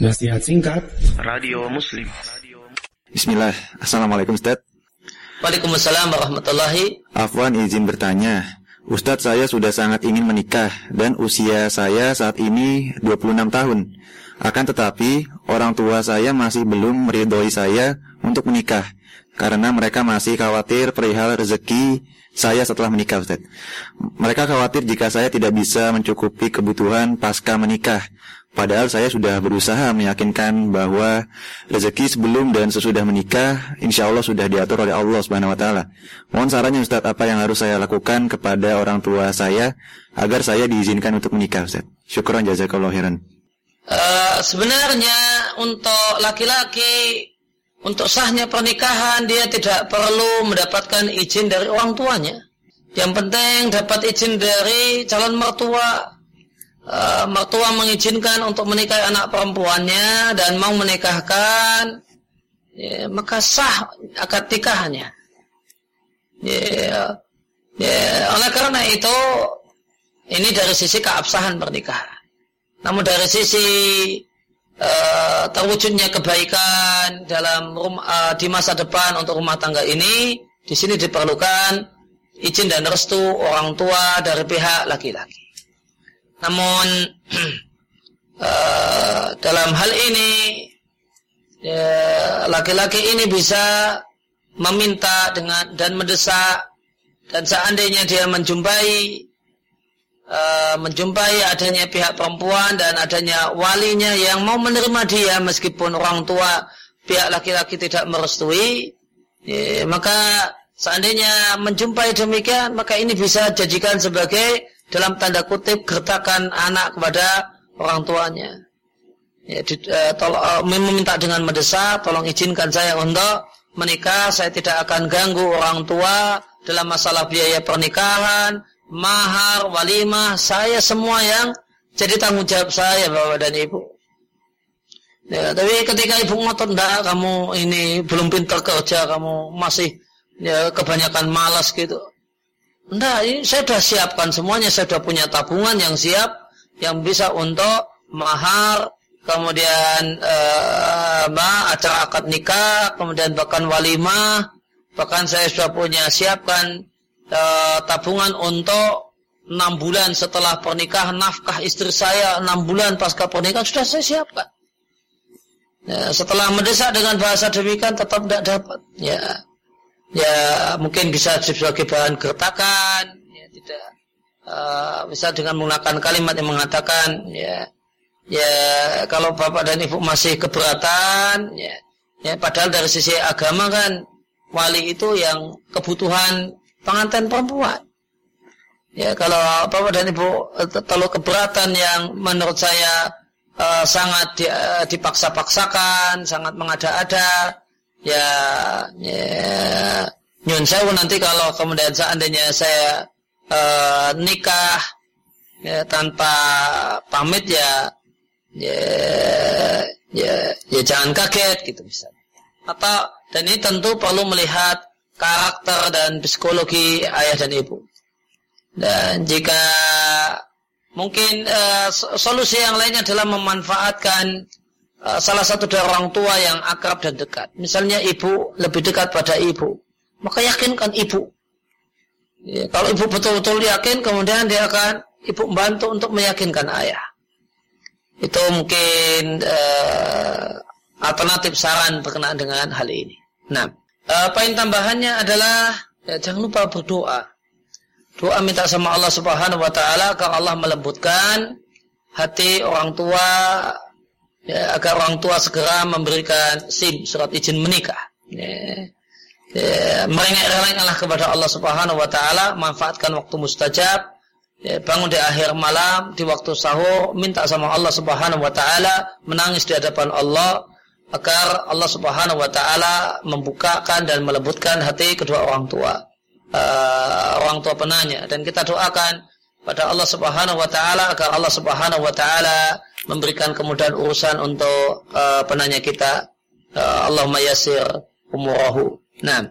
Nasihat singkat. Radio Muslim. Bismillah. Assalamualaikum Ustaz. Waalaikumsalam warahmatullahi Afwan izin bertanya. Ustadz saya sudah sangat ingin menikah Dan usia saya saat ini 26 tahun. Akan tetapi orang tua saya masih belum meridhoi saya untuk menikah Karena mereka masih khawatir perihal rezeki saya setelah menikah Ustaz. Mereka khawatir jika saya tidak bisa mencukupi kebutuhan pasca menikah. Padahal saya sudah berusaha meyakinkan bahwa rezeki sebelum dan sesudah menikah insya Allah sudah diatur oleh Allah Subhanahu Wa Taala. Mohon sarannya Ustaz, apa yang harus saya lakukan kepada orang tua saya agar saya diizinkan untuk menikah Ustaz? Syukron jazakallahu khairan. Uh, sebenarnya untuk laki-laki untuk sahnya pernikahan dia tidak perlu mendapatkan izin dari orang tuanya. Yang penting dapat izin dari calon mertua. Uh, mertua mengizinkan untuk menikahi anak perempuannya dan mau menikahkan, ya, maka sah akad nikahnya. Ya, ya, oleh karena itu ini dari sisi keabsahan pernikahan. Namun dari sisi uh, terwujudnya kebaikan dalam rumah, uh, di masa depan untuk rumah tangga ini, di sini diperlukan izin dan restu orang tua dari pihak laki-laki. Namun uh, dalam hal ini laki-laki ini bisa meminta dengan dan mendesak dan seandainya dia menjumpai uh, menjumpai adanya pihak perempuan dan adanya walinya yang mau menerima dia meskipun orang tua pihak laki-laki tidak merestui, ya, maka seandainya menjumpai demikian, maka ini bisa jadikan sebagai dalam tanda kutip gertakan anak kepada orang tuanya. Ya, di, uh, tolong, uh, meminta dengan mendesak, tolong izinkan saya untuk menikah, saya tidak akan ganggu orang tua dalam masalah biaya pernikahan, mahar, walimah, saya semua yang jadi tanggung jawab saya Bapak dan Ibu. Ya, tapi ketika ibu ngotot enggak kamu ini belum pintar kerja, kamu masih ya, kebanyakan malas gitu. Enggak, ini saya sudah siapkan semuanya, saya sudah punya tabungan yang siap yang bisa untuk mahar, kemudian eh, acara akad nikah, kemudian bahkan walimah, bahkan saya sudah punya siapkan uh, tabungan untuk enam bulan setelah pernikahan nafkah istri saya enam bulan pasca pernikahan sudah saya siapkan. Ya, setelah mendesak dengan bahasa demikian tetap tidak dapat. Ya, ya mungkin bisa sebagai bahan gertakan. Ya, tidak uh, bisa dengan menggunakan kalimat yang mengatakan ya ya kalau bapak dan ibu masih keberatan ya ya padahal dari sisi agama kan wali itu yang kebutuhan pengantin perempuan. Ya kalau bapak dan ibu eh, terlalu keberatan yang menurut saya uh, sangat di, uh, dipaksa-paksakan, sangat mengada-ada, ya, ya nyun saya nanti kalau kemudian seandainya saya uh, nikah ya, tanpa pamit ya, ya, ya, ya jangan kaget gitu misalnya. Atau dan ini tentu perlu melihat karakter dan psikologi ayah dan ibu. Dan jika mungkin uh, solusi yang lainnya adalah memanfaatkan uh, salah satu dari orang tua yang akrab dan dekat. Misalnya ibu lebih dekat pada ibu, maka yakinkan ibu. Ya, kalau ibu betul-betul yakin, kemudian dia akan ibu membantu untuk meyakinkan ayah. Itu mungkin uh, alternatif saran berkenaan dengan hal ini. Nah. Uh, poin tambahannya adalah ya, jangan lupa berdoa. Doa minta sama Allah Subhanahu wa taala agar Allah melembutkan hati orang tua ya, agar orang tua segera memberikan SIM surat izin menikah. Ya. Ya, merengek-rengeklah kepada Allah Subhanahu wa taala, manfaatkan waktu mustajab, ya, bangun di akhir malam, di waktu sahur, minta sama Allah Subhanahu wa taala, menangis di hadapan Allah, agar Allah Subhanahu wa taala membukakan dan melembutkan hati kedua orang tua. Uh, orang tua penanya dan kita doakan pada Allah Subhanahu wa taala agar Allah Subhanahu wa taala memberikan kemudahan urusan untuk uh, penanya kita. Uh, Allahumma yassir umurahu. Nah,